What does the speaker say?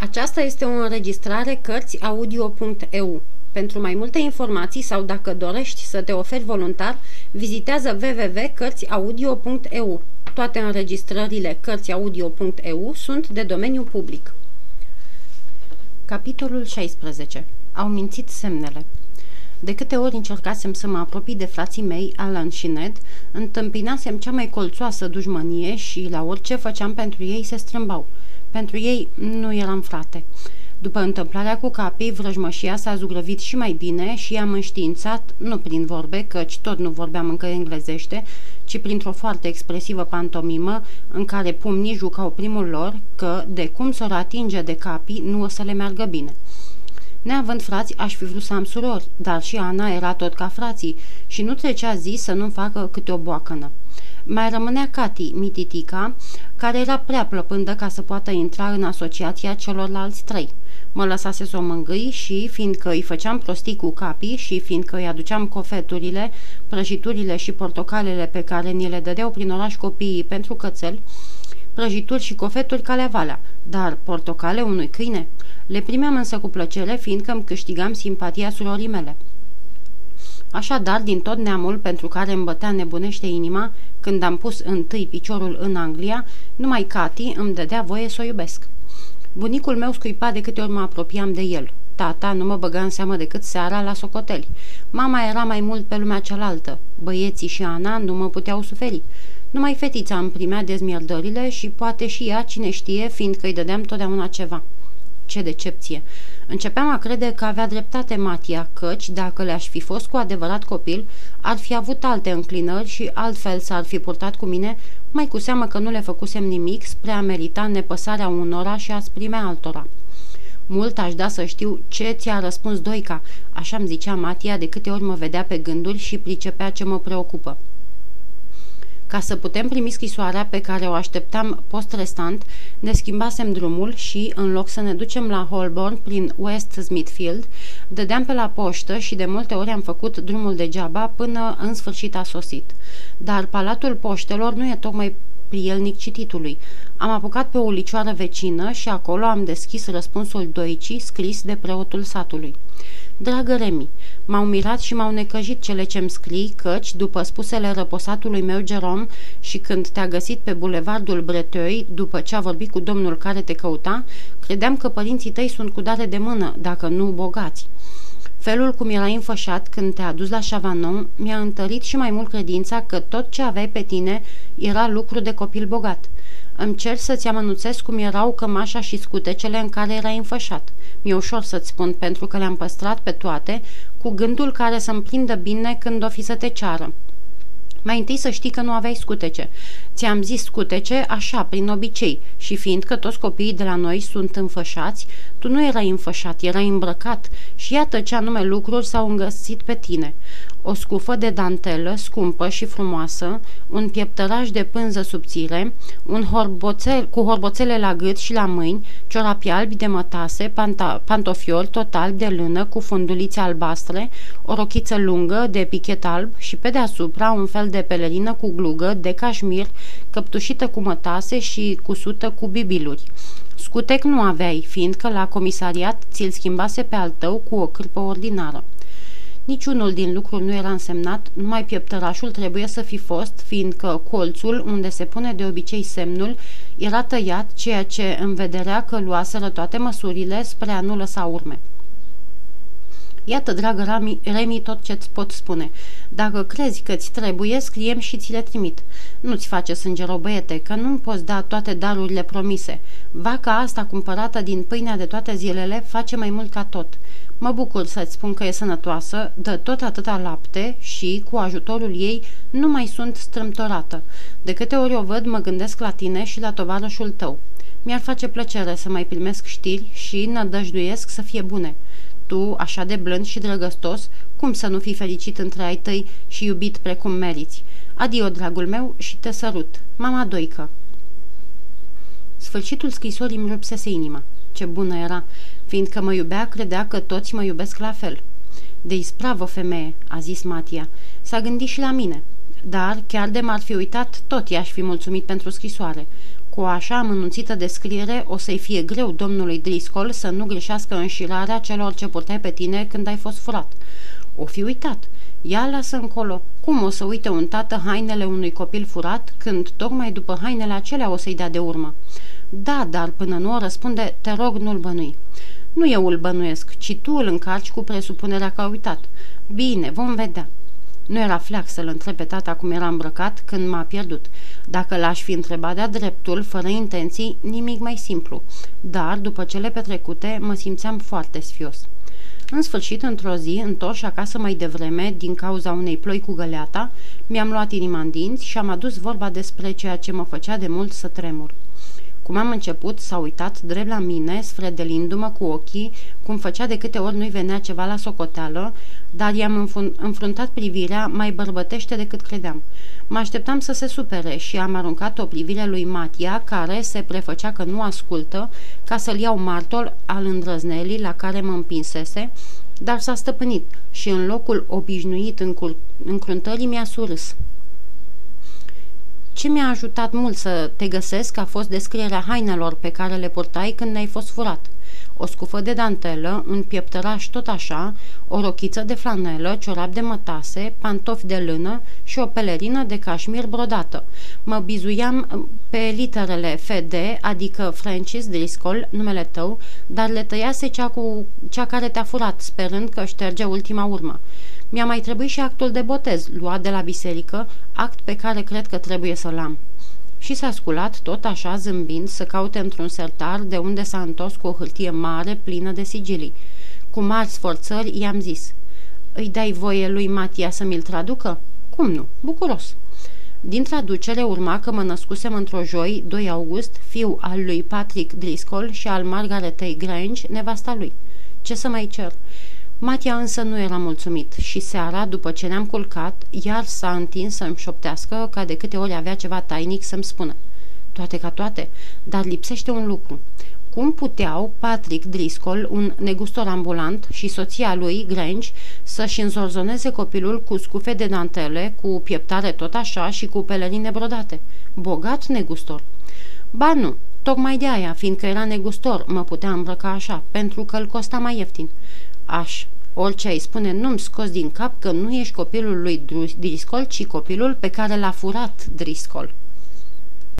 Aceasta este o înregistrare Cărțiaudio.eu. Pentru mai multe informații sau dacă dorești să te oferi voluntar, vizitează www.cărțiaudio.eu. Toate înregistrările Cărțiaudio.eu sunt de domeniu public. Capitolul 16. Au mințit semnele. De câte ori încercasem să mă apropii de frații mei, Alan și Ned, întâmpinasem cea mai colțoasă dușmănie și la orice făceam pentru ei se strâmbau – pentru ei nu eram frate. După întâmplarea cu capii, vrăjmășia s-a zugrăvit și mai bine și i-am înștiințat, nu prin vorbe, căci tot nu vorbeam încă englezește, ci printr-o foarte expresivă pantomimă în care pumnii jucau primul lor că, de cum s-or atinge de capii, nu o să le meargă bine. Neavând frați, aș fi vrut să am surori, dar și Ana era tot ca frații și nu trecea zi să nu facă câte o boacănă. Mai rămânea Cati, mititica, care era prea plăpândă ca să poată intra în asociația celorlalți trei. Mă lăsase să o mângâi și, fiindcă îi făceam prostii cu capii și fiindcă îi aduceam cofeturile, prăjiturile și portocalele pe care ni le dădeau prin oraș copiii pentru cățel, prăjituri și cofeturi valea, dar portocale unui câine. Le primeam însă cu plăcere, fiindcă îmi câștigam simpatia surorii mele. Așadar, din tot neamul pentru care îmi bătea nebunește inima, când am pus întâi piciorul în Anglia, numai Cati îmi dădea voie să o iubesc. Bunicul meu scuipa de câte ori mă apropiam de el. Tata nu mă băga în seamă decât seara la socoteli. Mama era mai mult pe lumea cealaltă. Băieții și Ana nu mă puteau suferi. Numai fetița îmi primea dezmierdările și poate și ea, cine știe, fiindcă îi dădeam totdeauna ceva. Ce decepție! Începeam a crede că avea dreptate Matia, căci, dacă le-aș fi fost cu adevărat copil, ar fi avut alte înclinări și altfel s-ar fi purtat cu mine, mai cu seamă că nu le făcusem nimic spre a merita nepăsarea unora și a sprimea altora. Mult aș da să știu ce ți-a răspuns Doica, așa-mi zicea Matia de câte ori mă vedea pe gânduri și pricepea ce mă preocupă. Ca să putem primi scrisoarea pe care o așteptam post-restant, ne schimbasem drumul și, în loc să ne ducem la Holborn prin West Smithfield, dădeam pe la poștă și de multe ori am făcut drumul degeaba până în sfârșit a sosit. Dar palatul poștelor nu e tocmai prielnic cititului. Am apucat pe o ulicioară vecină și acolo am deschis răspunsul doicii scris de preotul satului. Dragă Remi, m-au mirat și m-au necăjit cele ce-mi scrii, căci, după spusele răposatului meu Jerome și când te-a găsit pe bulevardul Breteuil, după ce a vorbit cu domnul care te căuta, credeam că părinții tăi sunt cu dare de mână, dacă nu bogați. Felul cum era înfășat când te-a dus la Chavanon mi-a întărit și mai mult credința că tot ce aveai pe tine era lucru de copil bogat. Îmi cer să-ți amănuțesc cum erau cămașa și scutecele în care era înfășat. Mi-e ușor să-ți spun pentru că le-am păstrat pe toate, cu gândul care să-mi prindă bine când o fi să te ceară. Mai întâi să știi că nu aveai scutece. Ți-am zis scutece așa, prin obicei, și fiindcă toți copiii de la noi sunt înfășați, tu nu erai înfășat, erai îmbrăcat și iată ce anume lucruri s-au îngăsit pe tine o scufă de dantelă scumpă și frumoasă, un pieptăraș de pânză subțire, un horboțel, cu horboțele la gât și la mâini, ciorapi albi de mătase, panta, pantofiori total de lână cu fundulițe albastre, o rochiță lungă de pichet alb și pe deasupra un fel de pelerină cu glugă de cașmir, căptușită cu mătase și cusută cu bibiluri. Scutec nu aveai, fiindcă la comisariat ți-l schimbase pe al tău cu o cârpă ordinară. Niciunul din lucruri nu era însemnat, numai pieptărașul trebuie să fi fost, fiindcă colțul, unde se pune de obicei semnul, era tăiat, ceea ce învederea că luaseră toate măsurile spre a nu lăsa urme. Iată, dragă Rami, Remi, tot ce-ți pot spune. Dacă crezi că ți trebuie, scriem și ți le trimit. Nu-ți face sânge băiete, că nu-mi poți da toate darurile promise. Vaca asta cumpărată din pâinea de toate zilele face mai mult ca tot. Mă bucur să-ți spun că e sănătoasă, dă tot atâta lapte și, cu ajutorul ei, nu mai sunt strâmtorată. De câte ori o văd, mă gândesc la tine și la tovarășul tău. Mi-ar face plăcere să mai primesc știri și nădăjduiesc să fie bune. Tu, așa de blând și drăgăstos, cum să nu fii fericit între ai tăi și iubit precum meriți? Adio, dragul meu, și te sărut. Mama Doică. Sfârșitul scrisorii îmi rupsese inima. Ce bună era! Fiindcă mă iubea, credea că toți mă iubesc la fel. De ispravă, femeie, a zis Matia. S-a gândit și la mine. Dar, chiar de m-ar fi uitat, tot i-aș fi mulțumit pentru scrisoare. Cu o așa amănunțită descriere o să-i fie greu domnului Driscoll să nu greșească înșirarea celor ce purtai pe tine când ai fost furat. O fi uitat. Ia lasă încolo. Cum o să uite un tată hainele unui copil furat când tocmai după hainele acelea o să-i dea de urmă? Da, dar până nu o răspunde, te rog, nu-l bănui. Nu eu îl bănuiesc, ci tu îl încarci cu presupunerea că a uitat. Bine, vom vedea. Nu era fleac să-l întreb pe tata cum era îmbrăcat când m-a pierdut. Dacă l-aș fi întrebat de-a dreptul, fără intenții, nimic mai simplu. Dar, după cele petrecute, mă simțeam foarte sfios. În sfârșit, într-o zi, întors acasă mai devreme, din cauza unei ploi cu găleata, mi-am luat inima în dinți și am adus vorba despre ceea ce mă făcea de mult să tremur. Cum am început, s-a uitat drept la mine, sfredelindu-mă cu ochii, cum făcea de câte ori nu-i venea ceva la socoteală, dar i-am înfruntat privirea mai bărbătește decât credeam. Mă așteptam să se supere și am aruncat o privire lui Matia, care se prefăcea că nu ascultă, ca să-l iau martor al îndrăznelii la care mă împinsese, dar s-a stăpânit și în locul obișnuit încruntării mi-a surâs. Ce mi-a ajutat mult să te găsesc a fost descrierea hainelor pe care le purtai când ai fost furat. O scufă de dantelă, un pieptăraș tot așa, o rochiță de flanelă, ciorap de mătase, pantofi de lână și o pelerină de cașmir brodată. Mă bizuiam uh, pe literele FD, adică Francis Driscoll, numele tău, dar le tăiase cea, cu, cea care te-a furat, sperând că șterge ultima urmă. Mi-a mai trebuit și actul de botez, luat de la biserică, act pe care cred că trebuie să-l am. Și s-a sculat tot așa zâmbind să caute într-un sertar de unde s-a întors cu o hârtie mare plină de sigilii. Cu mari sforțări i-am zis Îi dai voie lui Matia să mi-l traducă? Cum nu? Bucuros. Din traducere urma că mă născusem într-o joi, 2 august, fiu al lui Patrick Driscoll și al Margaretei Grange, nevasta lui. Ce să mai cer? Matia însă nu era mulțumit și seara, după ce ne-am culcat, iar s-a întins să-mi șoptească ca de câte ori avea ceva tainic să-mi spună. Toate ca toate, dar lipsește un lucru. Cum puteau Patrick Driscoll, un negustor ambulant, și soția lui, Grange, să-și înzorzoneze copilul cu scufe de dantele, cu pieptare tot așa și cu pelerine brodate? Bogat negustor. Ba nu, tocmai de aia, fiindcă era negustor, mă putea îmbrăca așa, pentru că îl costa mai ieftin. Aș, orice ai spune, nu-mi scos din cap că nu ești copilul lui Driscoll, ci copilul pe care l-a furat Driscoll.